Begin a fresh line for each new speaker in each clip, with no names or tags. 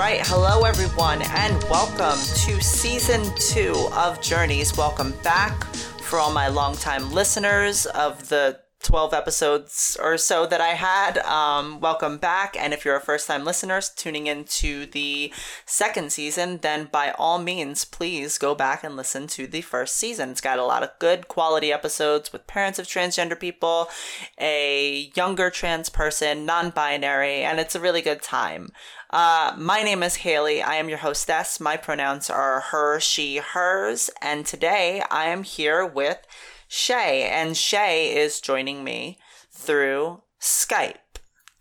right, hello everyone, and welcome to season two of Journeys. Welcome back for all my longtime listeners of the 12 episodes or so that I had. Um, welcome back. And if you're a first time listener tuning into the second season, then by all means, please go back and listen to the first season. It's got a lot of good quality episodes with parents of transgender people, a younger trans person, non binary, and it's a really good time. Uh, my name is Haley. I am your hostess. My pronouns are her, she, hers, and today I am here with Shay, and Shay is joining me through Skype.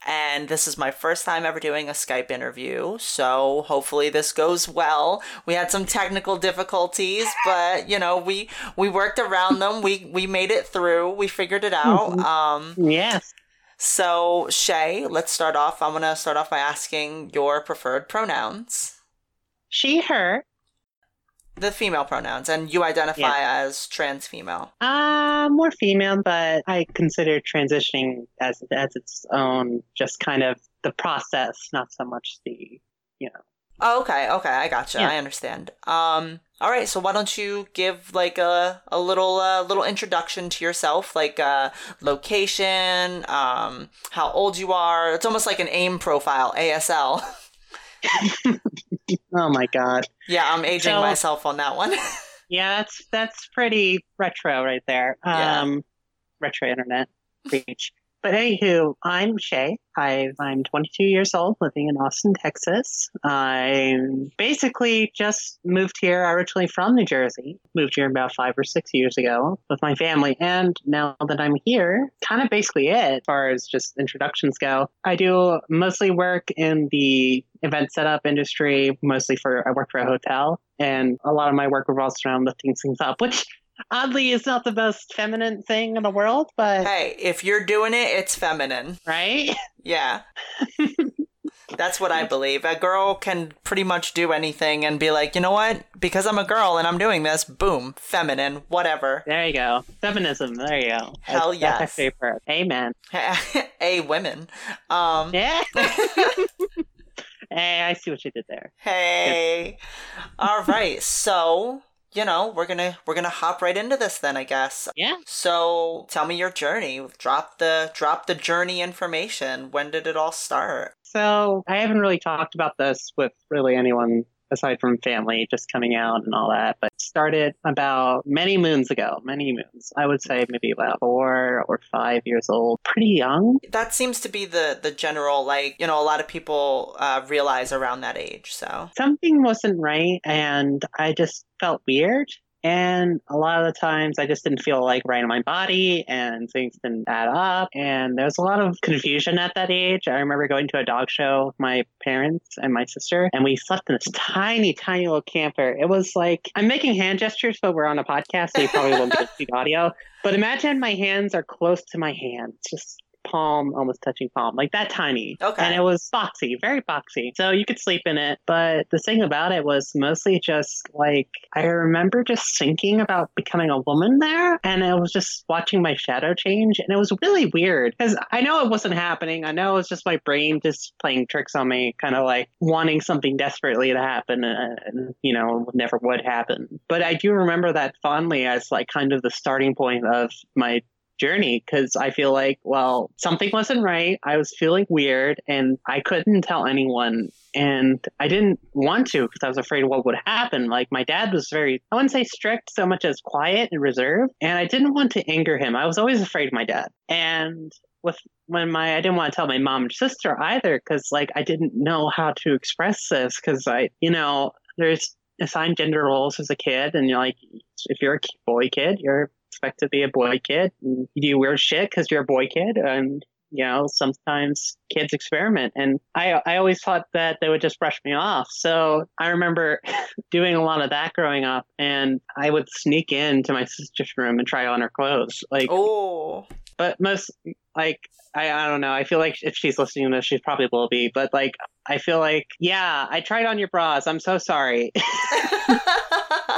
And this is my first time ever doing a Skype interview, so hopefully this goes well. We had some technical difficulties, but you know, we we worked around them. We we made it through. We figured it out.
Mm-hmm.
Um
Yes.
So Shay, let's start off. I'm gonna start off by asking your preferred pronouns.
She, her.
The female pronouns, and you identify as trans female.
Uh, more female, but I consider transitioning as as its own, just kind of the process, not so much the, you know.
Oh, okay, okay, I gotcha.
Yeah.
I understand. Um, all right. So why don't you give like a a little uh, little introduction to yourself, like uh, location, um, how old you are. It's almost like an AIM profile, ASL.
Oh my god.
yeah, I'm aging
So-
myself on that one.
Yeah, that's that's pretty retro right there.
Yeah.
Um, retro internet reach. But anywho, I'm Shay. I, I'm 22 years old, living in Austin, Texas. I basically just moved here originally from New Jersey. Moved here about five or six years ago with my family. And now that I'm here, kind of basically it as far as just introductions go. I do mostly work in the event setup industry, mostly for, I work for a hotel. And a lot of my work revolves around lifting things up, which oddly is not the most feminine thing in the world, but
hey, if you're doing it, it's feminine.
right?
Yeah. That's what I believe. A girl can pretty much do anything and be like, you know what? Because I'm a girl and I'm doing this, boom, feminine, whatever.
There you go. Feminism. There you go.
Hell
That's- that's my
yes.
favorite. Amen.
a women. Um,
Yeah. hey, I see what you did there.
hey. All right. So, you know, we're going to we're going to hop right into this then, I guess.
Yeah.
So, tell me your journey. Drop the drop the journey information. When did it all start?
So I haven't really talked about this with really anyone aside from family, just coming out and all that. But started about many moons ago. Many moons. I would say maybe about four or five years old. Pretty young.
That seems to be the the general like, you know, a lot of people uh, realize around that age. So,
something wasn't right and I just felt weird. And a lot of the times I just didn't feel like right in my body and things didn't add up. And there was a lot of confusion at that age. I remember going to a dog show with my parents and my sister, and we slept in this tiny, tiny little camper. It was like, I'm making hand gestures, but we're on a podcast, so you probably won't be able to see the audio. But imagine my hands are close to my hands, just palm, almost touching palm, like that tiny.
Okay.
And it was boxy, very boxy. So you could sleep in it. But the thing about it was mostly just like, I remember just thinking about becoming a woman there. And I was just watching my shadow change. And it was really weird because I know it wasn't happening. I know it was just my brain just playing tricks on me, kind of like wanting something desperately to happen. uh, And, you know, never would happen. But I do remember that fondly as like kind of the starting point of my journey because I feel like, well, something wasn't right. I was feeling weird and I couldn't tell anyone. And I didn't want to because I was afraid what would happen. Like, my dad was very, I wouldn't say strict so much as quiet and reserved. And I didn't want to anger him. I was always afraid of my dad. And with when my I didn't want to tell my mom and sister either because like I didn't know how to express this because I you know there's assigned gender roles as a kid and you're like if you're a boy kid you're expected to be a boy kid and you do weird shit because you're a boy kid and you know sometimes kids experiment and I I always thought that they would just brush me off so I remember doing a lot of that growing up and I would sneak into my sister's room and try on her clothes like
Oh.
but most like I, I don't know. I feel like if she's listening to this, she probably will be. But like, I feel like, yeah, I tried on your bras. I'm so sorry.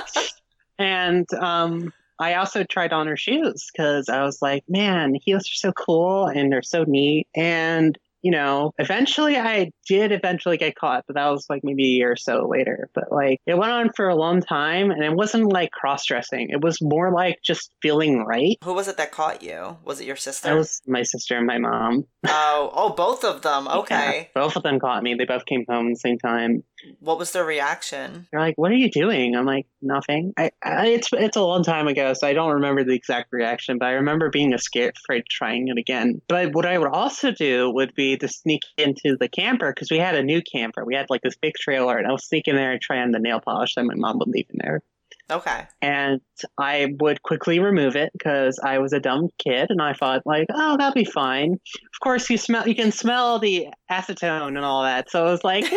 and um, I also tried on her shoes because I was like, man, heels are so cool and they're so neat. And you know, eventually I did eventually get caught, but that was like maybe a year or so later. But like it went on for a long time and it wasn't like cross dressing. It was more like just feeling right.
Who was it that caught you? Was it your sister?
It was my sister and my mom.
Oh, oh, both of them. Okay.
Yeah, both of them caught me. They both came home at the same time.
What was their reaction?
They're like, "What are you doing?" I'm like, "Nothing." I, I, it's it's a long time ago, so I don't remember the exact reaction, but I remember being scared, afraid trying it again. But what I would also do would be to sneak into the camper because we had a new camper. We had like this big trailer, and I was sneaking in there and trying the nail polish that my mom would leave in there.
Okay.
And I would quickly remove it because I was a dumb kid and I thought like, oh, that'll be fine. Of course you smell you can smell the acetone and all that. So it was like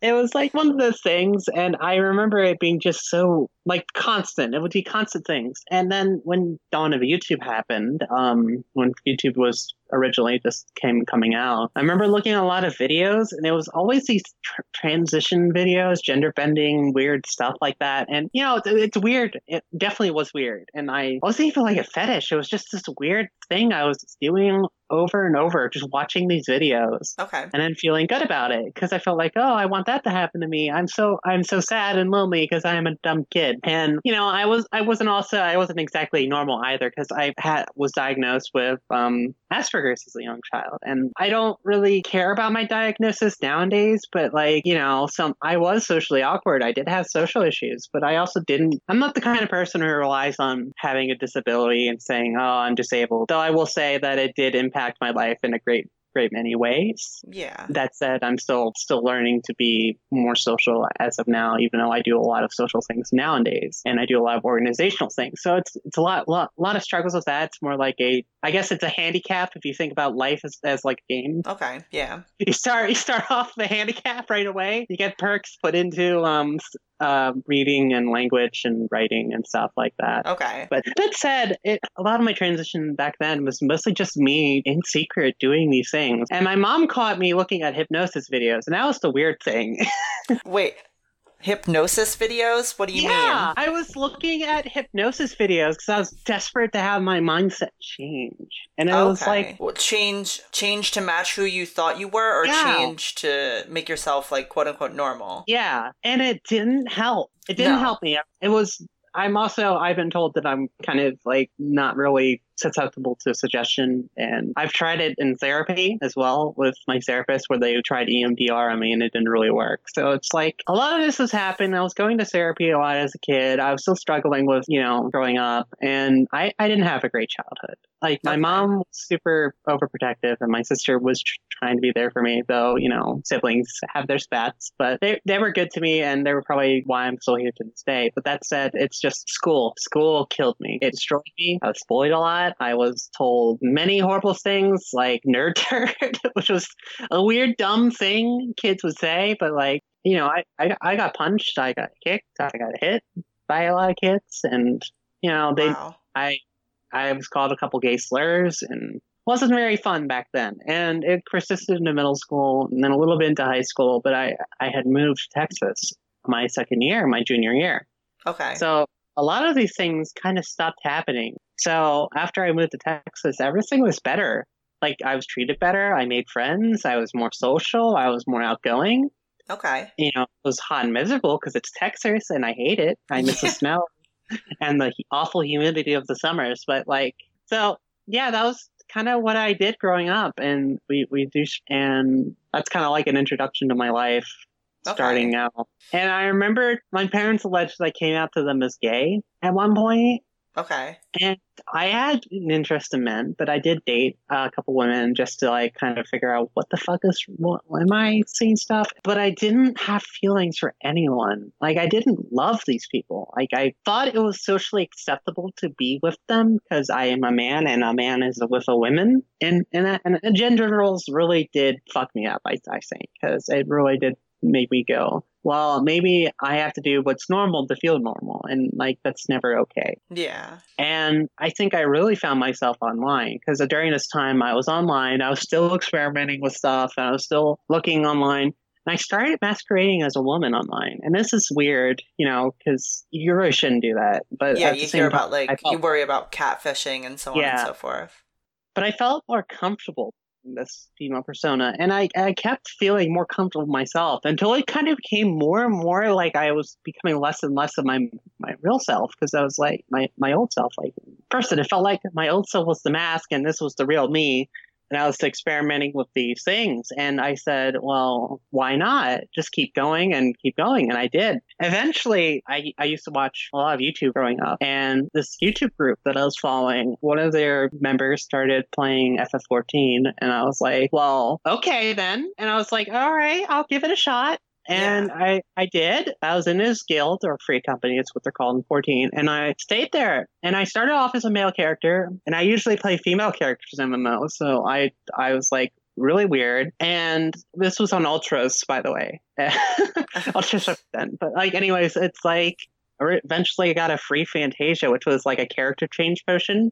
it was like one of those things and I remember it being just so like constant. It would be constant things. And then when dawn of YouTube happened, um, when YouTube was originally just came coming out, I remember looking at a lot of videos, and it was always these tr- transition videos, gender bending, weird stuff like that. And you know, it's, it's weird. It definitely was weird. And I wasn't even like a fetish. It was just this weird thing I was doing over and over, just watching these videos.
Okay.
And then feeling good about it because I felt like, oh, I want that to happen to me. I'm so I'm so sad and lonely because I am a dumb kid. And you know, I was I wasn't also I wasn't exactly normal either because I had was diagnosed with um, Asperger's as a young child, and I don't really care about my diagnosis nowadays. But like you know, some I was socially awkward. I did have social issues, but I also didn't. I'm not the kind of person who relies on having a disability and saying, "Oh, I'm disabled." Though I will say that it did impact my life in a great great many ways.
Yeah.
That said, I'm still still learning to be more social as of now, even though I do a lot of social things nowadays, and I do a lot of organizational things. So it's it's a lot lot lot of struggles with that. It's more like a I guess it's a handicap if you think about life as, as like a game.
Okay. Yeah.
You start you start off the handicap right away. You get perks put into um uh, reading and language and writing and stuff like that.
Okay.
But that said, it, a lot of my transition back then was mostly just me in secret doing these things. And my mom caught me looking at hypnosis videos, and that was the weird thing.
Wait, hypnosis videos? What do you
yeah,
mean?
I was looking at hypnosis videos because I was desperate to have my mindset change. And it was like,
well, change change to match who you thought you were, or
Yeah.
change to make yourself like quote unquote normal.
yeah. And it didn't help. It didn't
No.
help me. It was, I'm also, I've been told that I'm kind of like not really susceptible to suggestion. And I've tried it in therapy as well with my therapist where they tried EMDR on me and it didn't really work. So it's like a lot of this has happened. I was going to therapy a lot as a kid. I was still struggling with, you know, growing up and I, I didn't have a great childhood. Like my mom was super overprotective and my sister was tr- trying to be there for me though, you know, siblings have their spats, but they, they were good to me and they were probably why I'm still here to this day. But that said, it's just school. School killed me. It destroyed me. I was bullied a lot. I was told many horrible things like nerd turd, which was a weird, dumb thing kids would say, but like, you know, I, I, I got punched, I got kicked, I got hit by a lot of kids and, you know, they,
wow.
I I was called a couple gay slurs and wasn't very fun back then. And it persisted into middle school and then a little bit into high school, but I, I had moved to Texas my second year, my junior year.
Okay.
So a lot of these things kind of stopped happening. So after I moved to Texas, everything was better. Like I was treated better, I made friends, I was more social, I was more outgoing.
okay.
You know, it was hot and miserable because it's Texas and I hate it. I miss the smell and the awful humidity of the summers. But like, so yeah, that was kind of what I did growing up, and we we do, and that's kind of like an introduction to my life
Okay.
starting now. And I remember my parents alleged I came out to them as gay at one point,
Okay.
and I had an interest in men, but I did date a couple women just to like kind of figure out what the fuck is what am I seeing stuff. But I didn't have feelings for anyone. Like I didn't love these people. Like I thought it was socially acceptable to be with them because I am a man and a man is with a woman. And and, and gender roles really did fuck me up. I I think because it really did make me go. Well, maybe I have to do what's normal to feel normal, and like that's never okay.
Yeah.
And I think I really found myself online because during this time I was online, I was still experimenting with stuff and I was still looking online. And I started masquerading as a woman online. And this is weird, you know, because you really shouldn't do that. But
Yeah, you hear
time,
about like
felt,
you worry about catfishing and so on and so forth.
but I felt more comfortable this female persona. And I, I kept feeling more comfortable myself until it kind of became more and more like I was becoming less and less of my my real self because I was like my, my old self. Like first it felt like my old self was the mask and this was the real me and I was experimenting with these things. And I said, well, why not? Just keep going and keep going. And I did. Eventually, I, I used to watch a lot of YouTube growing up. And this YouTube group that I was following, one of their members started playing FF14. And I was like, well, okay then. And I was like, all right, I'll give it a shot. And yeah. I, I did. I was in his guild or free company. It's what they're called in 14. And I stayed there. And I started off as a male character. And I usually play female characters in MMO. So I, I was like really weird. And this was on Ultros, by the way. Ultros then. But like, anyways, it's like eventually I got a free Fantasia, which was like a character change potion.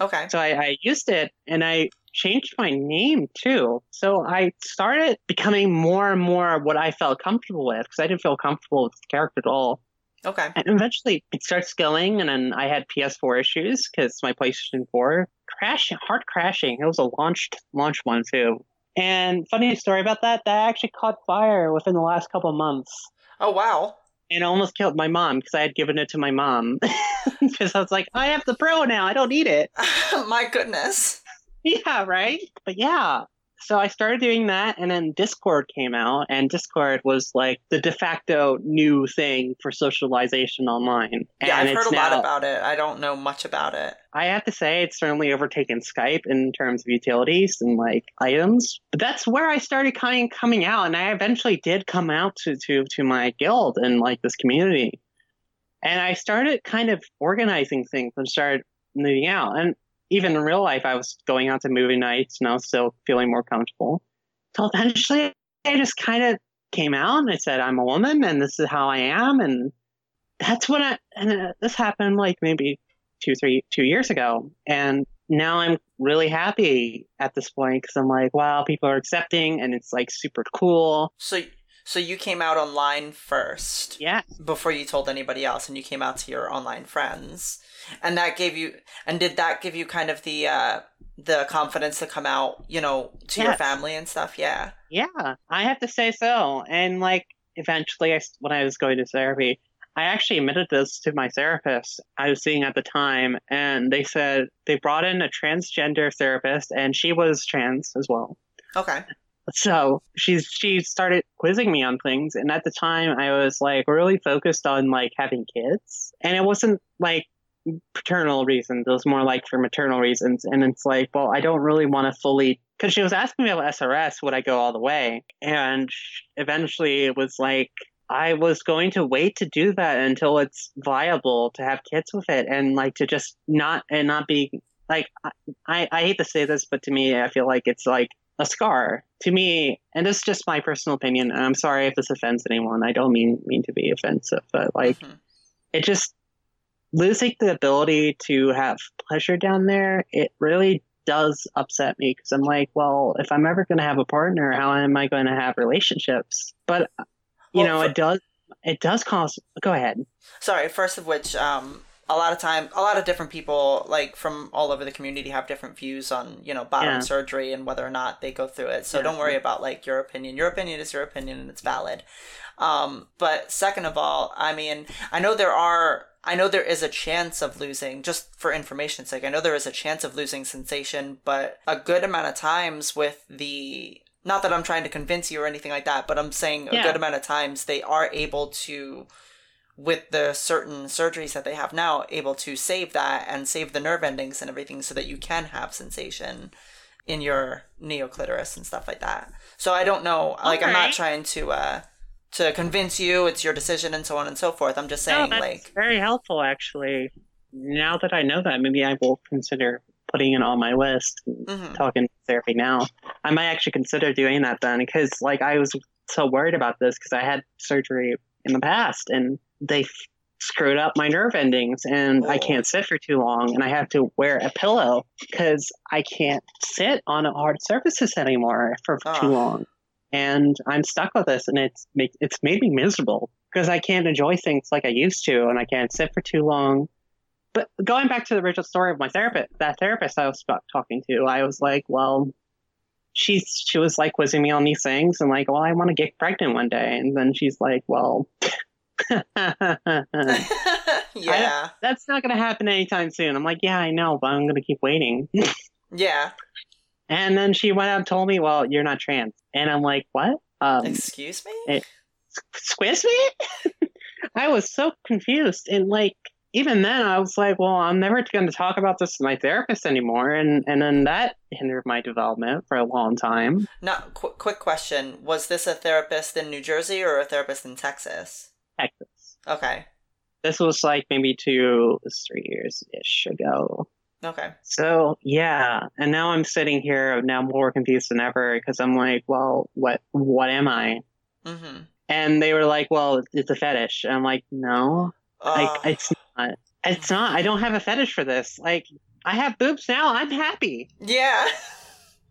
Okay.
So I, I used it and I changed my name too. So I started becoming more and more what I felt comfortable with because I didn't feel comfortable with the character at all.
Okay.
And eventually it starts going, and then I had PS4 issues because my PlayStation 4 crashing, hard crashing. It was a launched launch one too. And funny story about that, that actually caught fire within the last couple of months.
Oh wow!
And almost killed my mom because I had given it to my mom because I was like, I have the Pro now, I don't need it.
my goodness.
yeah, right? But yeah. So I started doing that, and then Discord came out, and Discord was like the de facto new thing for socialization online.
Yeah,
and
I've heard a now, lot about it. I don't know much about it.
I have to say, it's certainly overtaken Skype in terms of utilities and like items. But that's where I started kind of coming out, and I eventually did come out to to to my guild and like this community. And I started kind of organizing things and started moving out. And even in real life, I was going out to movie nights and I was still feeling more comfortable. So eventually, I just kind of came out and I said, I'm a woman and this is how I am. And that's what I, and uh, this happened like maybe two, three, two years ago. And now I'm really happy at this point because I'm like, wow, people are accepting and it's like super cool.
So, so you came out online first.
Yeah.
Before you told anybody else and you came out to your online friends and that gave you and did that give you kind of the uh the confidence to come out you know to yes. your family and stuff yeah
yeah i have to say so and like eventually I, when i was going to therapy i actually admitted this to my therapist i was seeing at the time and they said they brought in a transgender therapist and she was trans as well
okay
so she's she started quizzing me on things and at the time i was like really focused on like having kids and it wasn't like paternal reasons. It was more like for maternal reasons. And it's like, well, I don't really want to fully, because she was asking me about SRS, would I go all the way? And eventually it was like, I was going to wait to do that until it's viable to have kids with it and like to just not, and not be like, I, I hate to say this, but to me, I feel like it's like a scar to me. And this is just my personal opinion. And I'm sorry if this offends anyone. I don't mean, mean to be offensive, but like, mm-hmm. it just, losing the ability to have pleasure down there, it really does upset me because I'm like, well, if I'm ever going to have a partner, how am I going to have relationships? But you well, know, for- it does it does cause. Go ahead.
Sorry. First of which, um, a lot of time, a lot of different people, like from all over the community, have different views on you know bottom yeah. surgery and whether or not they go through it. So yeah. don't worry about like your opinion. Your opinion is your opinion and it's valid. Um, but second of all, I mean, I know there are I know there is a chance of losing, just for information's sake, I know there is a chance of losing sensation, but a good amount of times with the not that I'm trying to convince you or anything like that, but I'm saying yeah. a good amount of times they are able to with the certain surgeries that they have now able to save that and save the nerve endings and everything so that you can have sensation in your neoclitoris and stuff like that. So I don't know, like I'm not trying to uh to convince you it's your decision and so on and so forth. I'm just saying, no, like,
very helpful actually. Now that I know that, maybe I will consider putting it on my list. Mm-hmm. Talking therapy now, I might actually consider doing that then because, like, I was so worried about this because I had surgery in the past and they f- screwed up my nerve endings and oh. I can't sit for too long and I have to wear a pillow because I can't sit on hard surfaces anymore for oh. too long and I'm stuck with this, and it's it's made me miserable because I can't enjoy things like I used to, and I can't sit for too long. But going back to the original story of my therapist, that therapist I was talking to, I was like, well, she's she was like quizzing me on these things and like, well, I want to get pregnant one day, and then she's like, well.
yeah.
that's not going to happen anytime soon. I'm like, yeah, I know, but I'm going to keep waiting.
yeah.
And then she went out and told me, well, you're not trans. And I'm like, what? Um,
Excuse me?
It, squiz me? I was so confused. And like, even then, I was like, well, I'm never going to talk about this to my therapist anymore. And, and then that hindered my development for a long time.
Now, qu- quick question Was this a therapist in New Jersey or a therapist in Texas? Okay.
This was like maybe two, three years ish ago.
Okay.
So yeah, and now I'm sitting here now more confused than ever because I'm like, well, what what am I?
Mm-hmm.
And they were like, well, it's a fetish. And I'm like, no,
Uh,
like it's not. It's not. I don't have a fetish for this. Like I have boobs now. I'm happy.
yeah.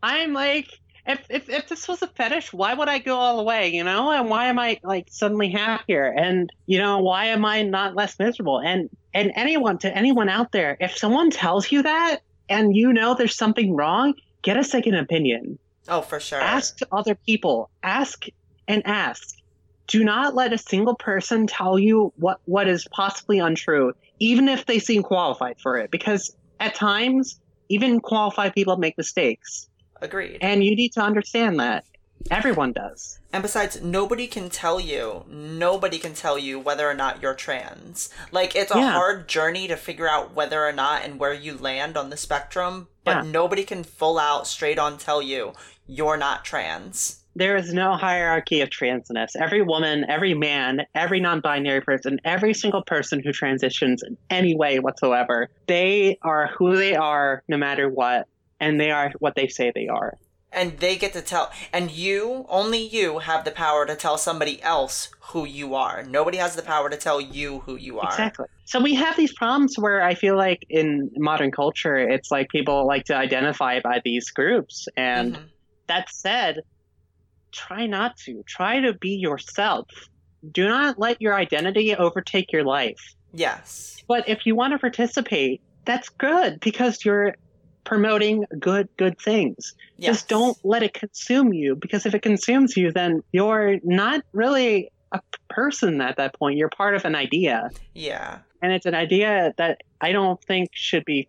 I'm like, if, if if this was a fetish, why would I go all the way? You know, and why am I like suddenly happier? And you know, why am I not less miserable? And and anyone to anyone out there, if someone tells you that and you know there's something wrong, get a second opinion.
Oh, for sure.
Ask other people. Ask and ask. Do not let a single person tell you what what is possibly untrue, even if they seem qualified for it, because at times even qualified people make mistakes.
Agreed.
And you need to understand that. Everyone does.
And besides, nobody can tell you, nobody can tell you whether or not you're trans. Like, it's a
Yeah.
hard journey to figure out whether or not and where you land on the spectrum, but
Yeah.
nobody can full out, straight on tell you you're not trans.
There is no hierarchy of transness. Every woman, every man, every non binary person, every single person who transitions in any way whatsoever, they are who they are no matter what, and they are what they say they are.
And they get to tell, and you, only you, have the power to tell somebody else who you are. Nobody has the power to tell you who you are.
Exactly. So we have these problems where I feel like in modern culture, it's like people like to identify by these groups. And
Mhm.
that said, try not to. Try to be yourself. Do not let your identity overtake your life.
Yes.
But if you want to participate, that's good because you're promoting good, good things.
Yes.
Just don't let it consume you because if it consumes you, then you're not really a person at that point. You're part of an idea.
Yeah.
And it's an idea that I don't think should be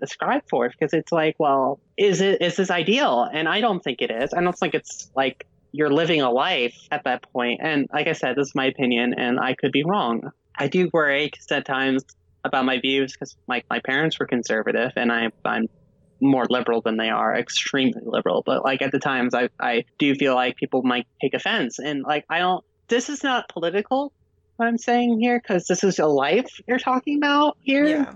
ascribed for because it's like, well, is it is this ideal? And I don't think it is. I don't think it's like you're living a life at that point. And like I said, this is my opinion, and I could be wrong. I do worry 'cause at times about my views because my my parents were conservative, and I I'm more liberal than they are, extremely liberal. But like at the times, I I do feel like people might take offense, and like I don't. This is not political. What I'm saying here, because this is a life you're talking about here.
Yeah.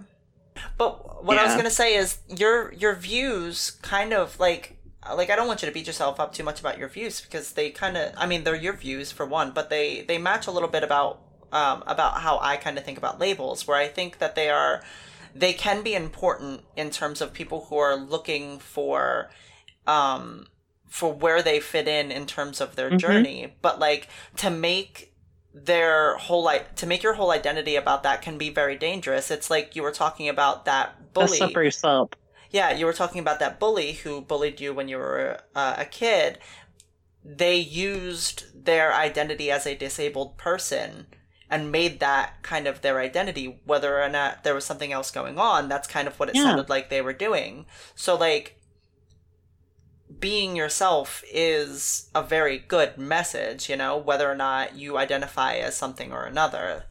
But what I was gonna say is your your views kind of like like I don't want you to beat yourself up too much about your views because they kind of I mean they're your views for one, but they they match a little bit about um, about how I kind of think about labels, where I think that they are they can be important in terms of people who are looking for um for where they fit in in terms of their
Mhm.
journey, but like to make their whole like to make your whole identity about that can be very dangerous. It's like you were talking about that bully.
slippery slope.
Yeah, you were talking about that bully who bullied you when you were uh, a kid. They used their identity as a disabled person and made that kind of their identity, whether or not there was something else going on. That's kind of what it
Yeah.
sounded like they were doing. So, like, being yourself is a very good message, you know, whether or not you identify as something or another.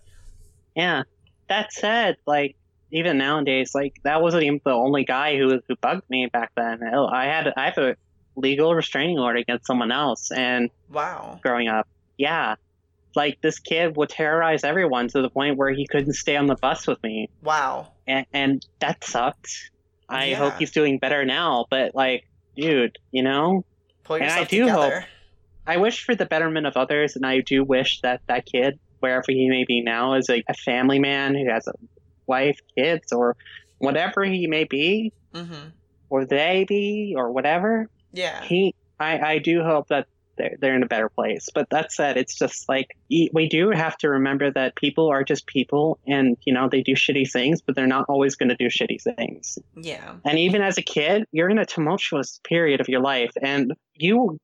Yeah. That said, like even nowadays, like that wasn't even the only guy who who bugged me back then. I had I have a legal restraining order against someone else, and
Wow.
growing up, yeah, like this kid would terrorize everyone to the point where he couldn't stay on the bus with me,
Wow.
and, and that sucked. I
Yeah.
hope he's doing better now, but like, dude, you know,
Pull
And I
yourself
do
together.
I wish for the betterment of others, and I do wish that that kid, wherever he may be now, is a, a family man who has a wife, kids, or whatever he may be,
Mm-hmm.
or they be, or whatever.
Yeah.
He, I, I do hope that they're, they're in a better place. But that said, it's just like we do have to remember that people are just people and, you know, they do shitty things, but they're not always going to do shitty things.
Yeah.
And even as a kid, you're in a tumultuous period of your life and you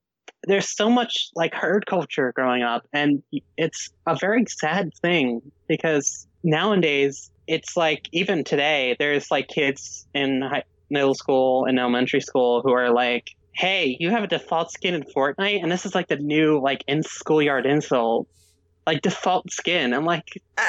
there's so much like herd culture growing up and it's a very sad thing because nowadays it's like even today there's like kids in high, middle school and elementary school who are like hey you have a default skin in fortnite and this is like the new like in schoolyard insult like default skin i'm like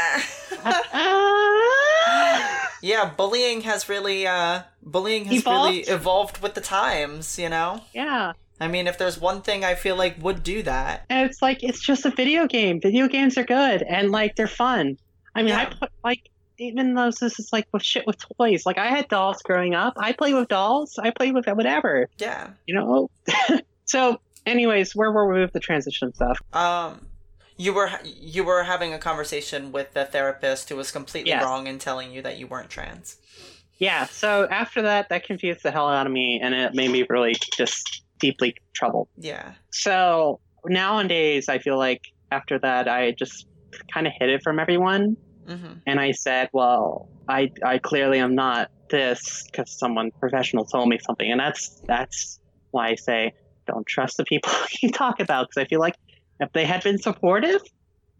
yeah bullying has really uh bullying has evolved? really evolved with the times you know
yeah
I mean, if there's one thing I feel like would do that,
and it's like it's just a video game. Video games are good and like they're fun. I mean, yeah. I put like even though this is like with shit with toys. Like I had dolls growing up. I play with dolls. I play with whatever.
Yeah.
You know. so, anyways, where were we with the transition stuff?
Um, you were you were having a conversation with the therapist who was completely yes. wrong in telling you that you weren't trans.
Yeah. So after that, that confused the hell out of me, and it made me really just deeply troubled.
Yeah.
So nowadays, I feel like after that, I just kind of hid it from everyone. Mm-hmm. And I said, well, I, I clearly am not this because someone professional told me something. And that's, that's why I say don't trust the people you talk about. Because I feel like if they had been supportive,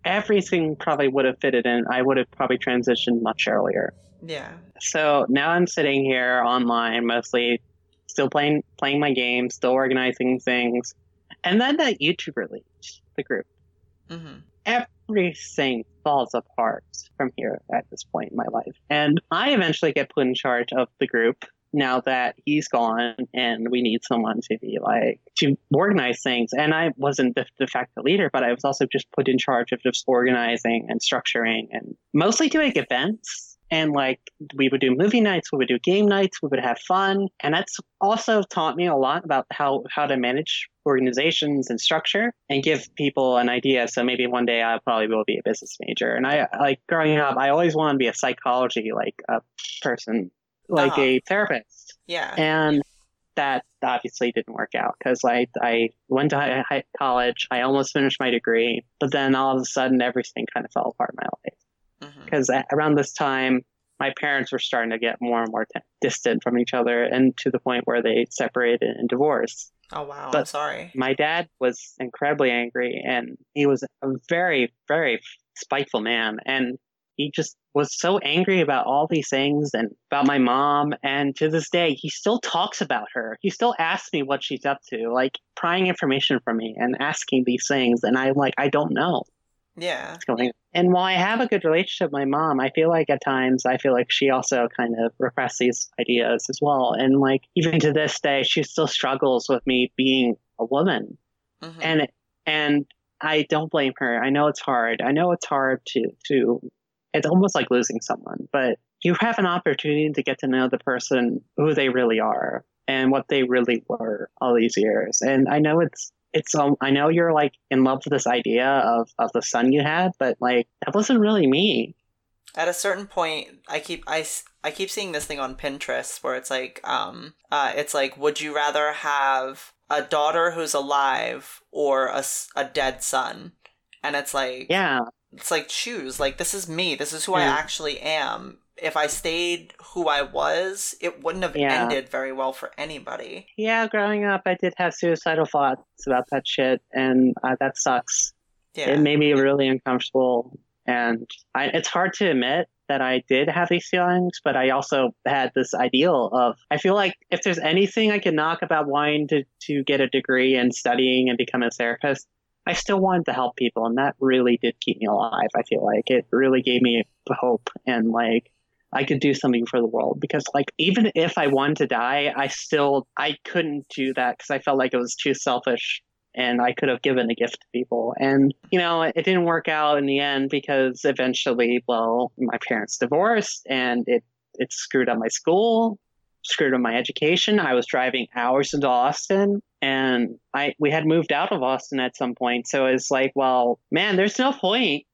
everything probably would have fitted in. I would have probably transitioned much earlier.
Yeah.
So now I'm sitting here online, mostly still playing playing my game, still organizing things, and then that YouTuber release, the group. Mm-hmm. Everything falls apart from here at this point in my life, and I eventually get put in charge of the group now that he's gone and we need someone to be like to organize things. And i wasn't the de facto leader but i was also just put in charge of just organizing and structuring and mostly doing events and like we would do movie nights we would do game nights we would have fun. And that's also taught me a lot about how how to manage organizations and structure and give people an idea. So maybe one day i probably will be a business major. And i like growing up i always wanted to be a psychology like a person like uh-huh. a therapist.
Yeah.
And that obviously didn't work out because I, I went to high, high college. I almost finished my degree but then all of a sudden everything kind of fell apart in my life because mm-hmm. around this time my parents were starting to get more and more t- distant from each other and to the point where they separated and divorced.
Oh wow. But I'm sorry.
my dad was incredibly angry and he was a very very spiteful man. And he just was so angry about all these things and about my mom. And to this day he still talks about her. He still asks me what she's up to like prying information from me and asking these things. And i'm like i don't know
yeah.
And while I have a good relationship with my mom, I feel like at times I feel like she also kind of repressed these ideas as well. And like even to this day, she still struggles with me being a woman. Mm-hmm. And and I don't blame her. I know it's hard. I know it's hard to to it's almost like losing someone, but you have an opportunity to get to know the person who they really are and what they really were all these years. And I know it's it's um I know you're like in love with this idea of of the son you had, but like that wasn't really me.
At a certain point, I keep I, I keep seeing this thing on Pinterest where it's like um uh it's like would you rather have a daughter who's alive or a, a dead son? And it's like
yeah,
it's like choose like this is me. This is who yeah. I actually am if I stayed who I was, it wouldn't have yeah. ended very well for anybody.
Yeah, growing up, I did have suicidal thoughts about that shit, and uh, that sucks. Yeah. It made me really uncomfortable, and I, it's hard to admit that I did have these feelings, but I also had this ideal of I feel like if there's anything I can knock about wanting to, to get a degree and studying and become a therapist, I still wanted to help people, and that really did keep me alive. I feel like it really gave me hope and like I could do something for the world because like even if I wanted to die, I still I couldn't do that because I felt like it was too selfish and I could have given a gift to people. And you know, it didn't work out in the end because eventually, well, my parents divorced and it it screwed up my school, screwed up my education. I was driving hours into Austin and I we had moved out of Austin at some point. So it's like, well, man, there's no point.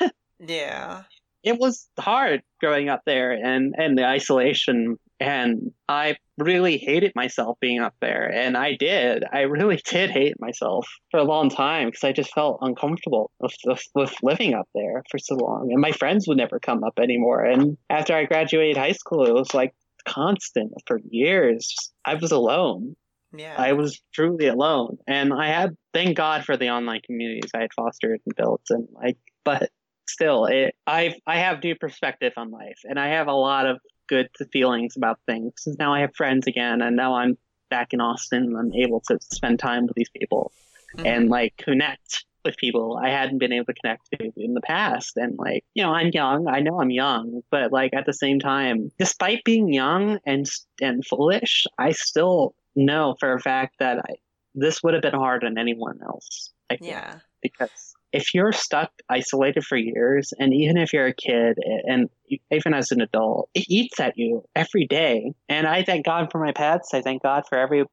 yeah
it was hard growing up there and and the isolation And I really hated myself being up there. And I did. I really did hate myself for a long time because I just felt uncomfortable with, with, with, living up there for so long. And my friends would never come up anymore. And after I graduated high school, it was like constant for years. I was alone.
Yeah.
I was truly alone. And I had, thank God for the online communities I had fostered and built. And like, but still, it, I've, I have new perspective on life and I have a lot of good feelings about things. Now I have friends again, and now I'm back in Austin. And I'm able to spend time with these people mm-hmm. and like connect with people I hadn't been able to connect to in the past. And like, you know, I'm young. I know I'm young, but like at the same time, despite being young and and foolish, I still know for a fact that I, this would have been hard on anyone else. I think,
yeah.
Because if you're stuck isolated for years, and even if you're a kid, and even as an adult, it eats at you every day. And I thank God for my pets. I thank God for every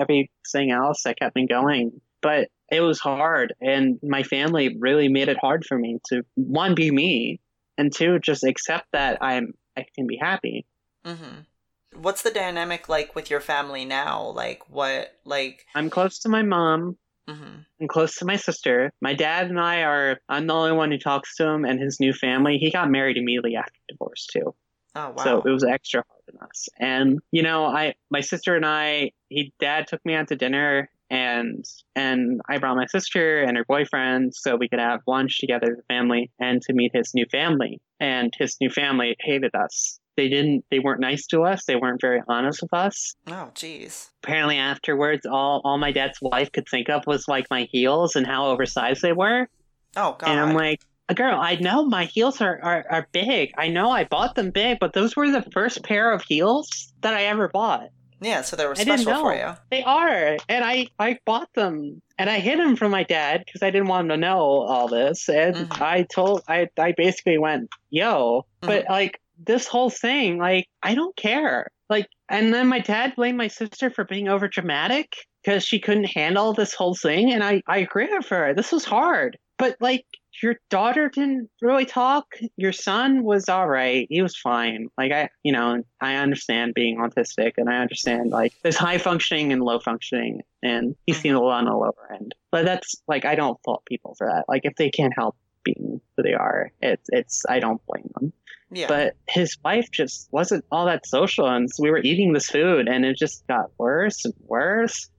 everything else that kept me going. But it was hard, and my family really made it hard for me to one be me, and two just accept that I'm I can be happy.
Mm-hmm. What's the dynamic like with your family now? Like what? Like
I'm close to my mom. Mm-hmm. I'm close to my sister. My dad and I are. I'm the only one who talks to him and his new family. He got married immediately after divorce too.
Oh wow!
So it was extra hard on us. And you know, I my sister and I. He dad took me out to dinner and and I brought my sister and her boyfriend so we could have lunch together as a family and to meet his new family. And his new family hated us they didn't they weren't nice to us. They weren't very honest with us.
Oh jeez
apparently afterwards all all my dad's wife could think of was like my heels and how oversized they were.
Oh god
and i'm like girl i know my heels are, are are big. I know i bought them big but those were the first pair of heels that i ever bought.
Yeah, so they were special for you.
They are, and I I bought them, and I hid them from my dad because I didn't want him to know all this. And mm-hmm. I told I I basically went, "Yo," mm-hmm. but like this whole thing, like, I don't care. Like, and then my dad blamed my sister for being over dramatic because she couldn't handle this whole thing. And I, I agree with her. This was hard. But, like, your daughter didn't really talk. Your son was all right. He was fine. Like, I, you know, I understand being autistic and I understand, like, there's high functioning and low functioning. And he seemed a lot on the lower end. But that's, like, I don't fault people for that. Like, if they can't help being who they are, it's, it's, I don't blame them.
Yeah.
But his wife just wasn't all that social, and so we were eating this food, and it just got worse and worse.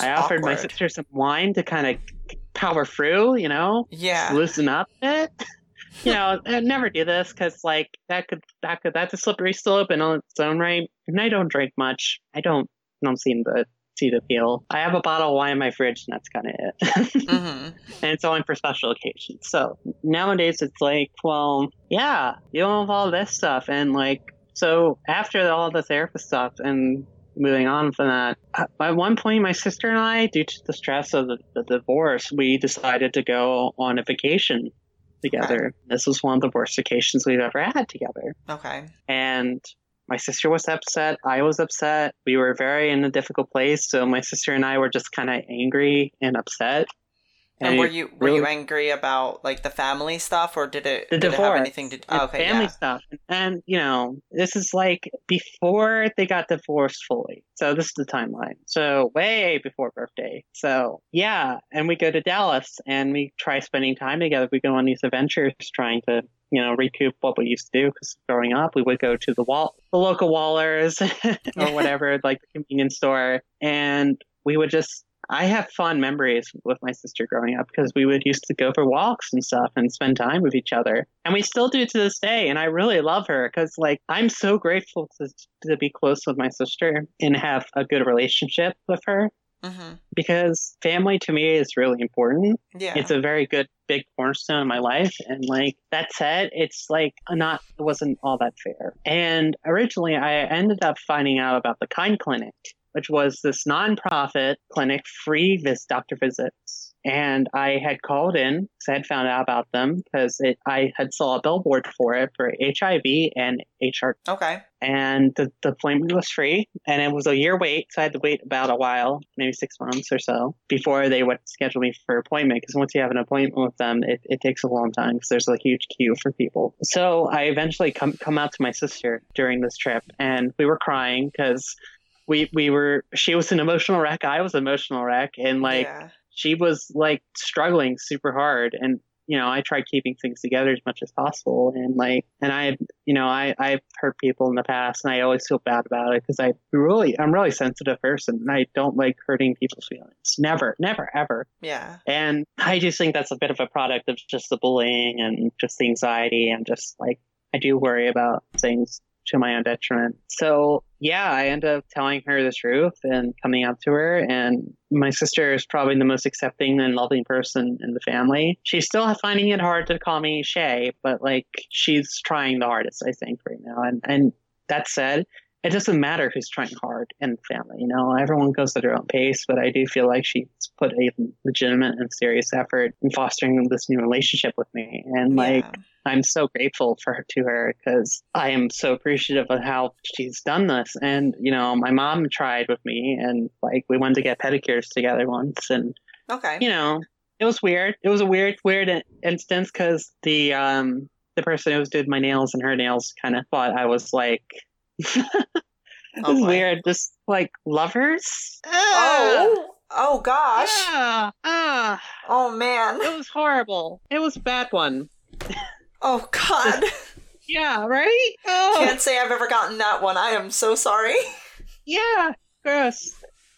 I offered
awkward.
my sister some wine to kind of power through, you know,
yeah,
loosen up a bit. you know, I'd never do this because like that could that could that's a slippery slope in its own right. And I don't drink much. I don't don't seem to see the appeal. I have a bottle of wine in my fridge, and that's kind of it. mm-hmm. And it's only for special occasions. So nowadays, it's like, well, yeah, you don't have all this stuff, and like, so after all the therapist stuff and moving on from that, at one point, my sister and I, due to the stress of the, the divorce, we decided to go on a vacation together. Okay. This was one of the worst vacations we've ever had together.
Okay.
And my sister was upset. I was upset. We were very in a difficult place. So my sister and I were just kind of angry and upset.
And, and were you were really, you angry about like the family stuff, or did it
the
did
divorce, it have
anything to oh, okay
family
yeah.
stuff? And you know, this is like before they got divorced fully. So this is the timeline. So way before birthday. So yeah, and we go to Dallas and we try spending time together. We go on these adventures, trying to you know, recoup what we used to do. Because growing up, we would go to the wall, the local Wallers or whatever, like the convenience store, and we would just. I have fond memories with my sister growing up because we would used to go for walks and stuff and spend time with each other, and we still do to this day. And I really love her because, like, I'm so grateful to to be close with my sister and have a good relationship with her. Mm-hmm. Because family to me is really important.
Yeah.
It's a very good big cornerstone in my life. And like that said, it's like not, it wasn't all that fair. And originally I ended up finding out about the Kind Clinic, which was this nonprofit clinic, free vis- doctor visits and I had called in because I had found out about them because I had saw a billboard for it for HIV and HR.
Okay.
And the, the appointment was free, and it was a year wait, so I had to wait about a while, maybe six months or so, before they would schedule me for appointment. Because once you have an appointment with them, it, it takes a long time because there's a huge queue for people. So I eventually come come out to my sister during this trip, and we were crying because we we were she was an emotional wreck i was an emotional wreck and like
yeah.
she was like struggling super hard and you know i tried keeping things together as much as possible and like and i you know i i've hurt people in the past and i always feel bad about it because i really i'm really sensitive person and i don't like hurting people's feelings never never ever
Yeah.
and i just think that's a bit of a product of just the bullying and just the anxiety and just like i do worry about things to my own detriment. So yeah, I end up telling her the truth and coming out to her. And my sister is probably the most accepting and loving person in the family. She's still finding it hard to call me Shay, but like she's trying the hardest, I think, right now. And and that said, it doesn't matter who's trying hard in the family. You know, everyone goes at their own pace, but I do feel like she's put a legitimate and serious effort in fostering this new relationship with me. And like,
yeah.
I'm so grateful for her to her because I am so appreciative of how she's done this. And you know, my mom tried with me, and like we went to get pedicures together once, and
Okay.
you know, it was weird. It was a weird, weird instance because the um the person who did my nails and her nails kind of thought I was like. It
Oh,
was
boy.
weird, just like lovers.
Oh. Oh gosh.
Yeah. Ah,
Oh man.
it was horrible. It was a bad one.
Oh god.
Yeah, right? Oh.
Can't say I've ever gotten that one. I am so sorry.
Yeah, gross.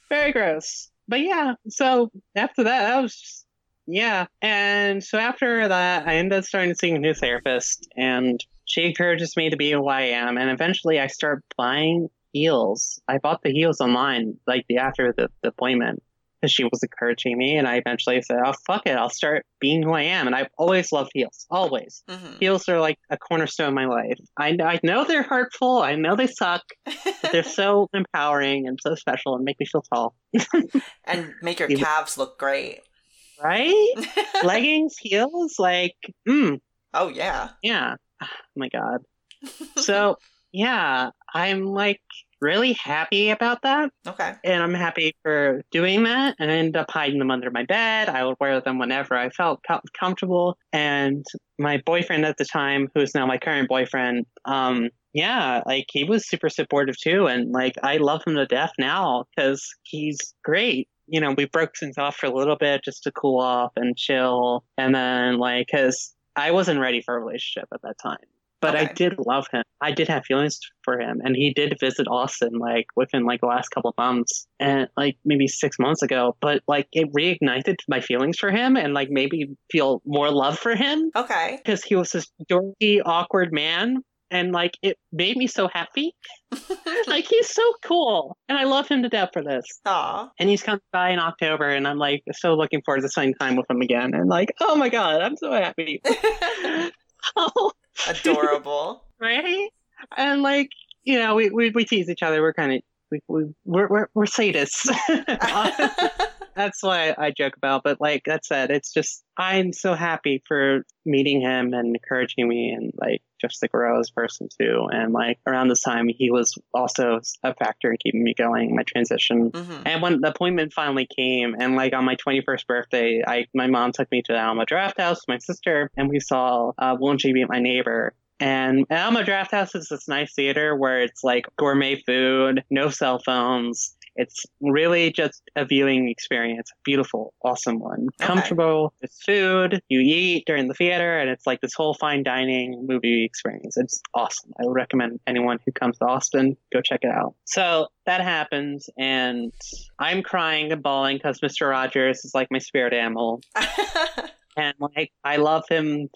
Very gross. But yeah, so after that, that was just, yeah. And so after that, I ended up starting seeing a new therapist, and she encourages me to be who I am. And eventually, I start buying heels. I bought the heels online, like the after the, the appointment, because she was encouraging me. And I eventually said, "Oh fuck it, I'll start being who I am." And I've always loved heels, always.
hmm
Heels are like a cornerstone of my life. I, I know they're hurtful. I know they suck. But they're so empowering and so special and make me feel tall.
and make your calves look great.
Right? Leggings, heels, like, mm,
oh yeah.
yeah. Oh my God. So, yeah, I'm like really happy about that.
Okay.
And I'm happy for doing that. And I ended up hiding them under my bed. I would wear them whenever I felt comfortable. And my boyfriend at the time, who's now my current boyfriend, um, yeah, like he was super supportive too. And like I love him to death now because he's great. You know, we broke things off for a little bit just to cool off and chill. And then, like, because I wasn't ready for a relationship at that time. But I did love him. I did have feelings for him, and he did visit Austin like within like the last couple of months, and like maybe six months ago. But like it reignited my feelings for him, and like maybe feel more love for him
Okay.
because he was this dorky, awkward man, and like it made me so happy. like he's so cool, and I love him to death for this.
Aw.
And he's coming by in October, and I'm like so looking forward to spending time with him again. And like, oh my god, I'm so happy. oh,
Adorable.
right? And like, you know, we we, we tease each other. We're kind of we, we we're we're, we're sadists. That's why I joke about. But like that said, it's just I'm so happy for meeting him and encouraging me and like just to grow as a person too. And like around this time, he was also a factor in keeping me going my transition.
hmm
And when the appointment finally came, and like on my 21st birthday, I my mom took me to the Alamo Drafthouse my sister, and we saw uh, Won't You Be My Neighbor. And Alamo Drafthouse is this nice theater where it's like gourmet food, no cell phones. It's really just a viewing experience. Beautiful, awesome one.
Okay.
Comfortable. It's food. You eat during the theater, and it's like this whole fine dining movie experience. It's awesome. I would recommend anyone who comes to Austin go check it out. So that happens, and I'm crying and bawling because Mr. Rogers is like my spirit animal, and like I love him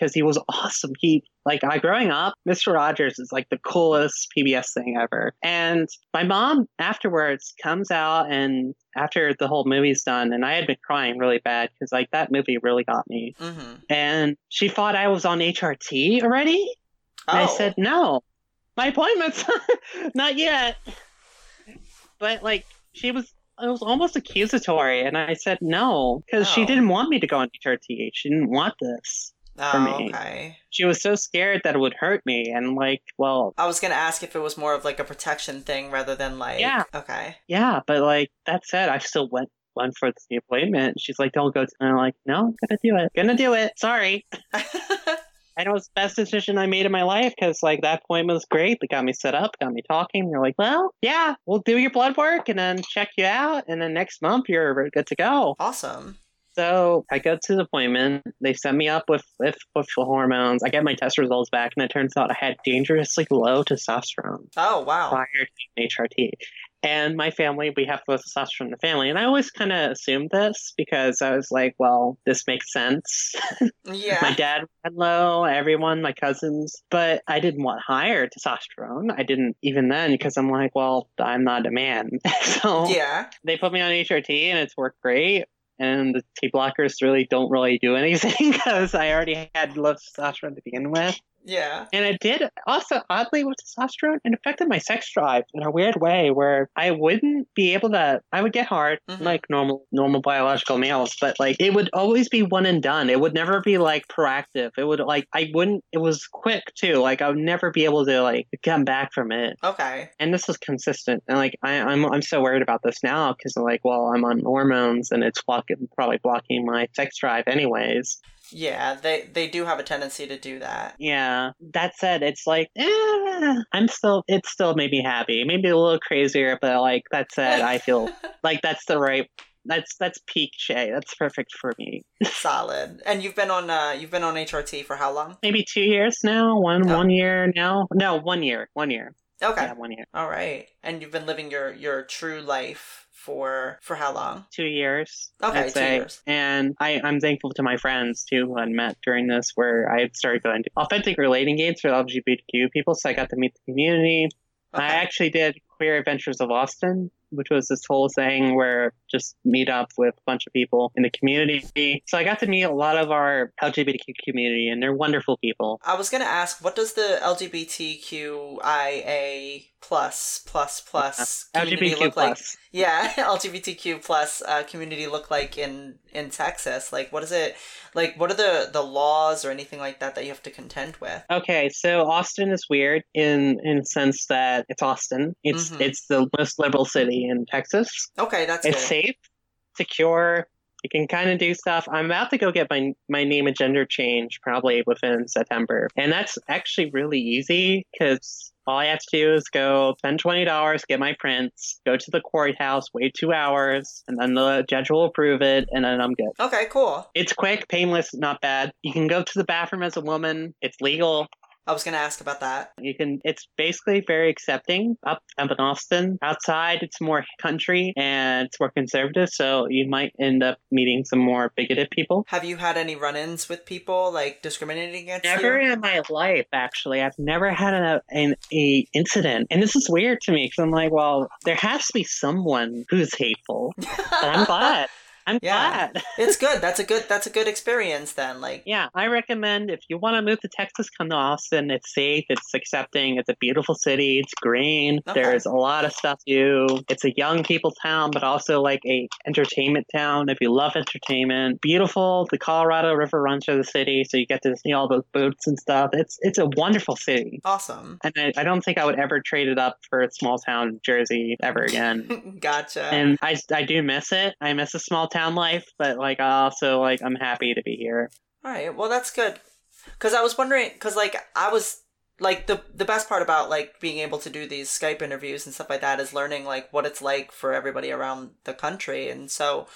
because he was awesome. He like I growing up, Mr. Rogers is like the coolest PBS thing ever. And my mom afterwards comes out and after the whole movie's done, and I had been crying really bad because like that movie really got me.
hmm
And she thought I was on HRT already. And I
Oh.
said, no, my appointment's not yet. But like, she was it was almost accusatory, and I said no because she
Oh.
didn't want me to go on HRT. She didn't want this.
Oh,
me.
okay.
She was so scared that it would hurt me, and like, well,
I was gonna ask if it was more of like a protection thing rather than like.
Yeah.
Okay.
yeah, but like that said, I still went went for the appointment. She's like, "Don't go," and I'm like, "No, I'm gonna do it. Gonna do it. Sorry." And it was the best decision I made in my life because, like, that appointment was great. They got me set up, got me talking. They're like, well, yeah, we'll do your blood work and then check you out. And then next month, you're good to go.
awesome.
So I go to the appointment. They set me up with, with, with hormones. I get my test results back, and it turns out I had dangerously low testosterone
Oh wow.
prior to HRT. And my family, we have low testosterone in the family. And I always kind of assumed this because I was like, well, this makes sense.
Yeah.
my dad had low, everyone, my cousins, but I didn't want higher testosterone. I didn't even then because I'm like, well, I'm not a man. so
Yeah.
they put me on HRT and it's worked great. And the T blockers really don't really do anything because I already had low testosterone to begin with.
Yeah.
And it did also, oddly, with testosterone, it affected my sex drive in a weird way where I wouldn't be able to, I would get hard
Mhm.
like normal, normal biological males, but like it would always be one and done. It would never be like proactive. It would like, I wouldn't, it was quick too. Like I would never be able to like come back from it.
Okay.
And this was consistent. And like, I, I'm, I'm so worried about this now because like, well, I'm on hormones and it's blocking, probably blocking my sex drive anyways.
Yeah. They they do have a tendency to do that.
Yeah. That said, it's like, eh, I'm still, it still made me happy. Maybe a little crazier, but like that said, I feel like that's the right, that's, that's peak Shay. That's perfect for me.
Solid. And you've been on uh you've been on HRT for how long?
Maybe two years now, one,
Oh.
one year now. No, one year, one year.
Okay.
Yeah, one year.
All right. And you've been living your your true life for for how long?
Two years.
Okay,
I'd
two
say.
years.
And I, I'm thankful to my friends too who I met during this where I had started going to authentic relating games for LGBTQ people. So I got to meet the community. I actually did Queer Adventures of Austin, which was this whole thing where just meet up with a bunch of people in the community. So I got to meet a lot of our LGBTQ community, and they're wonderful people.
I was gonna ask, what does the LGBTQIA plus plus plus community
LGBTQ
look like?
plus.
Yeah, LGBTQ plus uh, community look like in in Texas? Like, what is it? Like, what are the the laws or anything like that that you have to contend with?
Okay, so Austin is weird in in sense that it's Austin. It's
Mhm.
it's the most liberal city in Texas.
Okay, that's
it's
good.
safe, secure. You can kind of do stuff. I'm about to go get my my name and gender change probably within September, and that's actually really easy because all I have to do is go spend twenty dollars, get my prints, go to the courthouse, wait two hours, and then the judge will approve it, and then I'm good.
Okay, cool.
It's quick, painless, not bad. You can go to the bathroom as a woman. It's legal.
I was gonna ask about that.
You can. It's basically very accepting up up in Austin. Outside, it's more country and it's more conservative, so you might end up meeting some more bigoted people.
Have you had any run-ins with people like discriminating against
Never
you?
Never in my life, actually. I've never had a, an a incident, and this is weird to me because I'm like, well, there has to be someone who's hateful. But I'm glad. I'm
Yeah.
glad.
it's good. That's a good. That's a good experience then. Like,
Yeah, I recommend if you want to move to Texas, come to Austin. It's safe, it's accepting, it's a beautiful city, it's green.
Okay.
There's a lot of stuff to do. It's a young people town, but also like a entertainment town. If you love entertainment, beautiful. The Colorado River runs through the city, so you get to see all those boats and stuff. It's it's a wonderful city.
awesome.
And I, I don't think I would ever trade it up for a small town Jersey ever again.
gotcha.
and I, I do miss it. I miss a small town life, but like I also like I'm happy to be here.
All right. Well, that's good. Because I was wondering, because like I was like the the best part about like being able to do these Skype interviews and stuff like that is learning like what it's like for everybody around the country, and so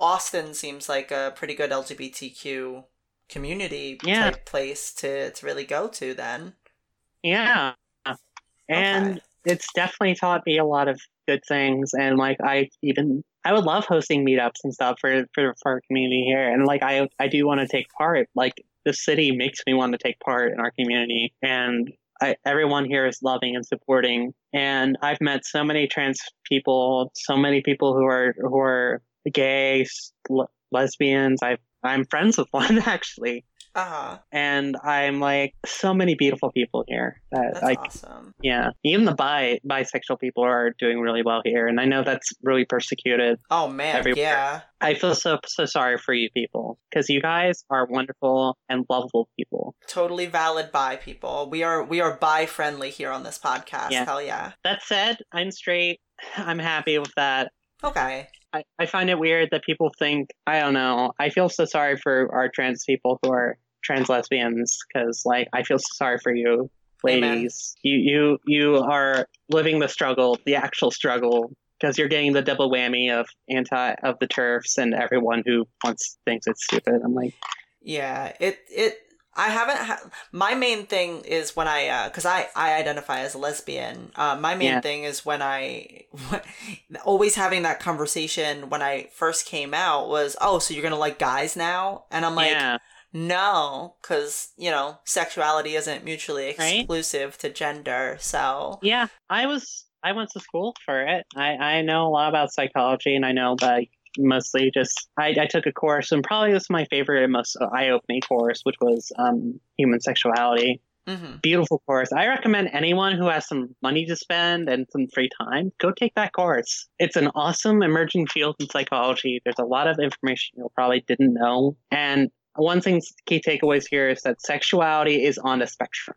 Austin seems like a pretty good LGBTQ community
Yeah.
type place to to really go to. Then,
Yeah. And
Okay.
it's definitely taught me a lot of good things and like I even I would love hosting meetups and stuff for for, our community here. And like I I do want to take part. Like the city makes me want to take part in our community and I, everyone here is loving and supporting. And I've met so many trans people, so many people who are who are gay, lesbians. I I'm friends with one actually.
Uh-huh.
and I'm like so many beautiful people here that
That's
like
awesome.
yeah, even the bi bisexual people are doing really well here, and I know that's really persecuted.
Oh man,
Everywhere.
yeah.
I feel so so sorry for you people because you guys are wonderful and lovable people.
Totally valid bi people. We are we are bi friendly here on this podcast.
Yeah.
Hell yeah.
That said, I'm straight. I'm happy with that.
Okay.
I, I find it weird that people think I don't know. I feel so sorry for our trans people who are trans lesbians because like I feel so sorry for you
Amen.
ladies. You you you are living the struggle, the actual struggle because you're getting the double whammy of anti of the TERFs and everyone who wants thinks it's stupid. I'm like,
Yeah, it it I haven't ha- my main thing is when I uh cuz I I identify as a lesbian. Uh my main
Yeah.
thing is when I always having that conversation when I first came out was, "Oh, so you're going to like guys now?" And I'm like,
yeah,
"No, cuz, you know, sexuality isn't mutually
Right?
exclusive to gender." So,
yeah. I was I went to school for it. I I know a lot about psychology and I know that mostly just I, I took a course and probably was my favorite and most eye opening course, which was um, human sexuality.
mhm.
beautiful course. I recommend anyone who has some money to spend and some free time, go take that course. It's an awesome emerging field in psychology. There's a lot of information you probably didn't know. And one thing key takeaways here is that sexuality is on a spectrum,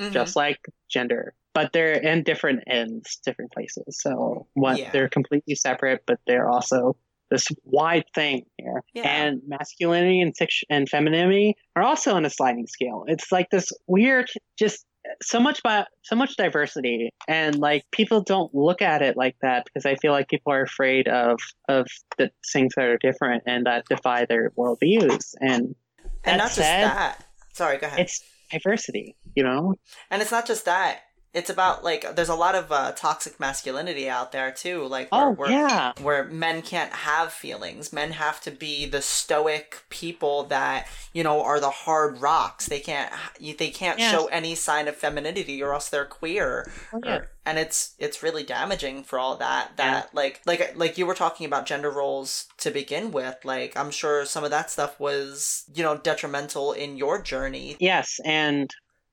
Mhm.
just like gender. But they're in different ends, different places. So what
Yeah.
they're completely separate, but they're also this wide thing here.
Yeah.
And masculinity and sex- and femininity are also on a sliding scale. It's like this weird, just so much about so much diversity, and like people don't look at it like that because I feel like people are afraid of of the things that are different and that defy their worldviews. And
and not just that. Sorry, go ahead.
it's diversity, you know.
And it's not just that. It's about like there's a lot of uh, toxic masculinity out there too. Like where,
Oh
where,
yeah,
where men can't have feelings. Men have to be the stoic people that you know are the hard rocks. They can't they can't
Yes.
show any sign of femininity or else they're queer.
Oh, yeah.
Or- and it's it's really damaging for all that. That like like like you were talking about gender roles to begin with. Like I'm sure some of that stuff was you know detrimental in your journey.
Yes, and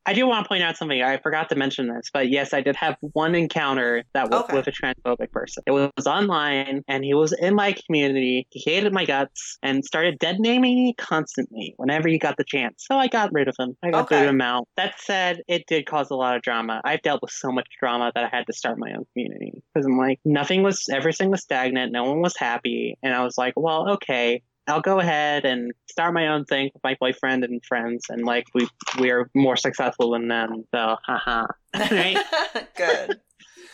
I do want to point out something. I forgot to mention this, but yes, I did have one encounter that was
Okay.
with a transphobic person. It was online, and he was in my community. He hated my guts and started dead naming me constantly whenever he got the chance. So I got rid of him. I got
Okay.
of him out. That said, it did cause a lot of drama. I've dealt with so much drama that I had to start my own community because I'm like, nothing was, everything was stagnant. No one was happy, and I was like, well, okay. I'll go ahead and start my own thing with my boyfriend and friends, and like we we are more successful than them. So, haha. Right?
Good.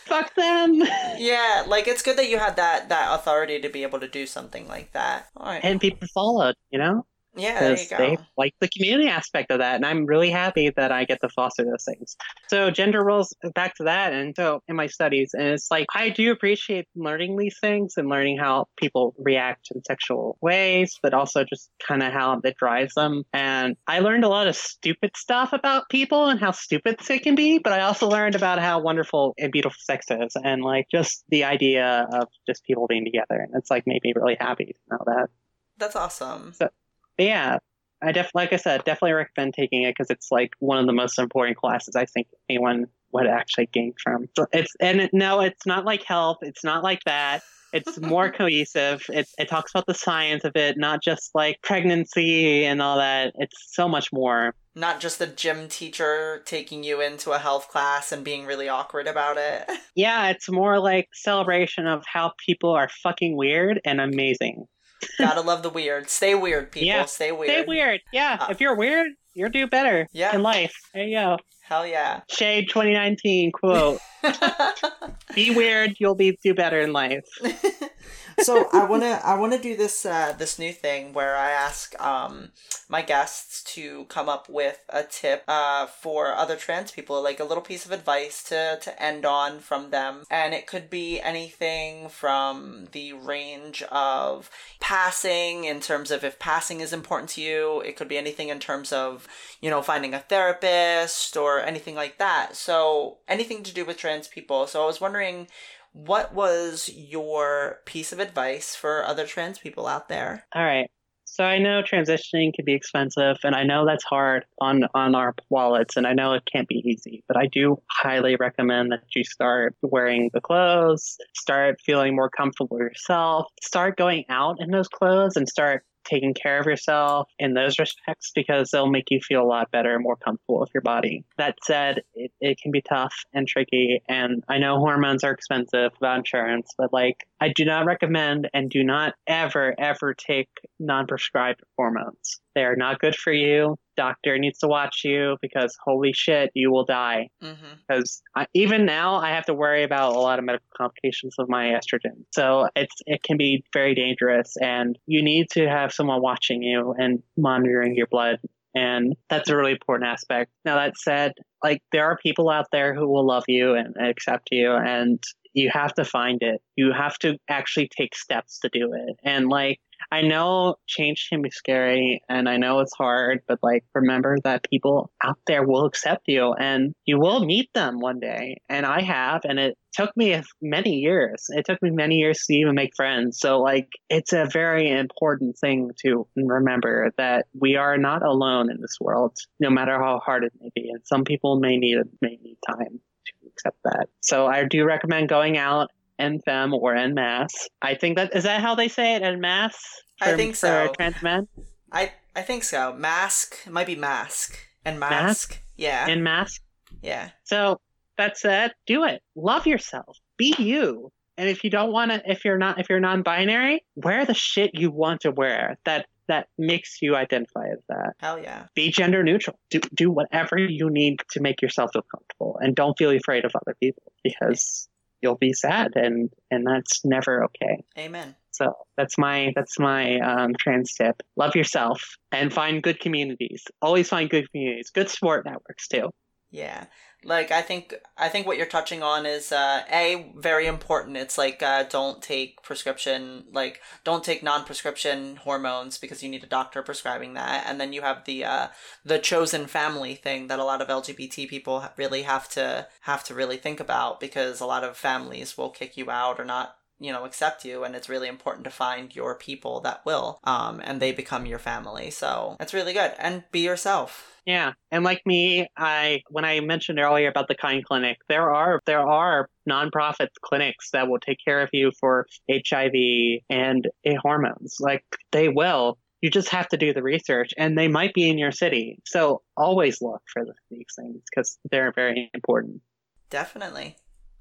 Fuck them.
Yeah, like it's good that you had that that authority to be able to do something like that. All right.
And people followed, you know,
yeah, there you go.
they like the community aspect of that, and I'm really happy that I get to foster those things. So, gender roles, back to that, and so in my studies, and it's like I do appreciate learning these things and learning how people react in sexual ways, but also just kind of how it drives them. And I learned a lot of stupid stuff about people and how stupid they can be, but I also learned about how wonderful and beautiful sex is, and like just the idea of just people being together, and it's like made me really happy to know that.
That's awesome.
But yeah, I def like I said, definitely recommend taking it because it's like one of the most important classes I think anyone would actually gain from. So it's and it, no, it's not like health. It's not like that. It's more cohesive. It it talks about the science of it, not just like pregnancy and all that. It's so much more.
Not just the gym teacher taking you into a health class and being really awkward about it.
Yeah, it's more like celebration of how people are fucking weird and amazing.
Gotta love the weird. Stay weird, people.
Yeah.
Stay weird.
Stay weird. Yeah,
Uh,
if you're weird, you'll do better
Yeah.
in life. There you go.
Hell yeah.
Shade 2019 quote. Be weird, you'll be do better in life.
so I wanna I wanna do this uh, this new thing where I ask um my guests to come up with a tip uh for other trans people, like a little piece of advice to to end on from them, and it could be anything from the range of passing in terms of if passing is important to you. It could be anything in terms of you know finding a therapist or anything like that. So anything to do with trans people. So I was wondering what was your piece of advice for other trans people out there?
All right. So I know transitioning can be expensive, and I know that's hard on on our wallets, and I know it can't be easy. But I do highly recommend that you start wearing the clothes, start feeling more comfortable yourself, start going out in those clothes, and start taking care of yourself in those respects because they'll make you feel a lot better and more comfortable with your body. That said, it, it can be tough and tricky. And I know hormones are expensive about insurance, but like I do not recommend and do not ever, ever take non prescribed hormones. They are not good for you. Doctor needs to watch you because holy shit, you will die. Because
hmm
even now, I have to worry about a lot of medical complications of my estrogen. So it's it can be very dangerous, and you need to have someone watching you and monitoring your blood. And that's a really important aspect. Now, that said, like there are people out there who will love you and accept you, and you have to find it. You have to actually take steps to do it. And like, I know change can be scary and I know it's hard, but like, remember that people out there will accept you and you will meet them one day. And I have, and it took me many years. It took me many years to even make friends. So like, it's a very important thing to remember that we are not alone in this world, no matter how hard it may be. And some people may need, may need time to accept that. So I do recommend going out en femme or en masse. I think that is that how they say it en masse.
I
for-
think
for
so.
Trans men
I I think so. Mask it might be mask and mask.
Mask?
Yeah,
en mask.
yeah,
So that said, do it. Love yourself. Be you. And if you don't want to, if you're not, if you're non-binary, wear the shit you want to wear. That that makes you identify as that.
hell yeah.
Be gender neutral. Do do whatever you need to make yourself feel comfortable, and don't feel afraid of other people because you'll be sad, and and that's never okay.
Amen.
So that's my that's my um, trans tip. Love yourself and find good communities. Always find good communities. Good support networks too.
Yeah. Like I think I think what you're touching on is uh a very important. It's like uh don't take prescription like don't take non-prescription hormones because you need a doctor prescribing that. And then you have the uh the chosen family thing that a lot of LGBT people really have to have to really think about because a lot of families will kick you out or not you know accept you and it's really important to find your people that will um and they become your family so that's really good and be yourself
Yeah, and like me, I when I mentioned earlier about the Kind Clinic, there are there are nonprofit clinics that will take care of you for HIV and hormones. Like they will. You just have to do the research, and they might be in your city. So always look for these things because they're very important.
Definitely.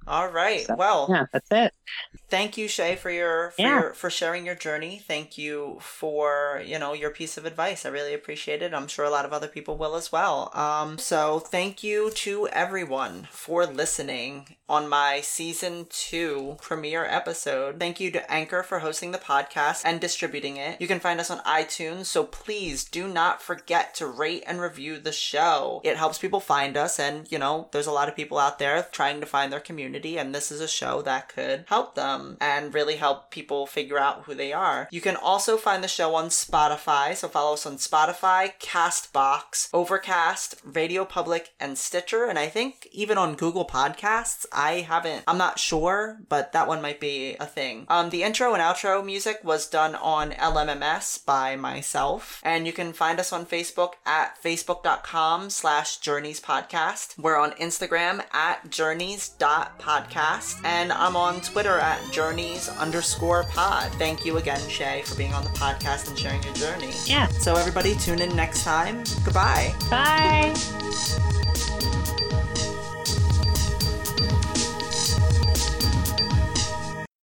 All right.
So,
well,
Yeah, that's it.
thank you, Shay, for your for
Yeah.
your for sharing your journey. Thank you for you know your piece of advice. I really appreciate it. I'm sure a lot of other people will as well. Um, so thank you to everyone for listening on my season two premiere episode. Thank you to Anchor for hosting the podcast and distributing it. You can find us on iTunes, so please do not forget to rate and review the show. It helps people find us, and you know, there's a lot of people out there trying to find their community, and this is a show that could help them and really help people figure out who they are. You can also find the show on Spotify, so follow us on Spotify, Castbox, Overcast, Radio Public, and Stitcher, and I think even on Google Podcasts. I haven't, I'm not sure, but that one might be a thing. Um, the intro and outro music was done on LMMS by myself, and you can find us on Facebook at facebook.com slash journeys podcast. We're on Instagram at journeys.podcast, and I'm on Twitter at journeys underscore pod. Thank you again, Shay, for being on the podcast and sharing your journey.
Yeah.
So everybody tune in next time. Goodbye.
Bye.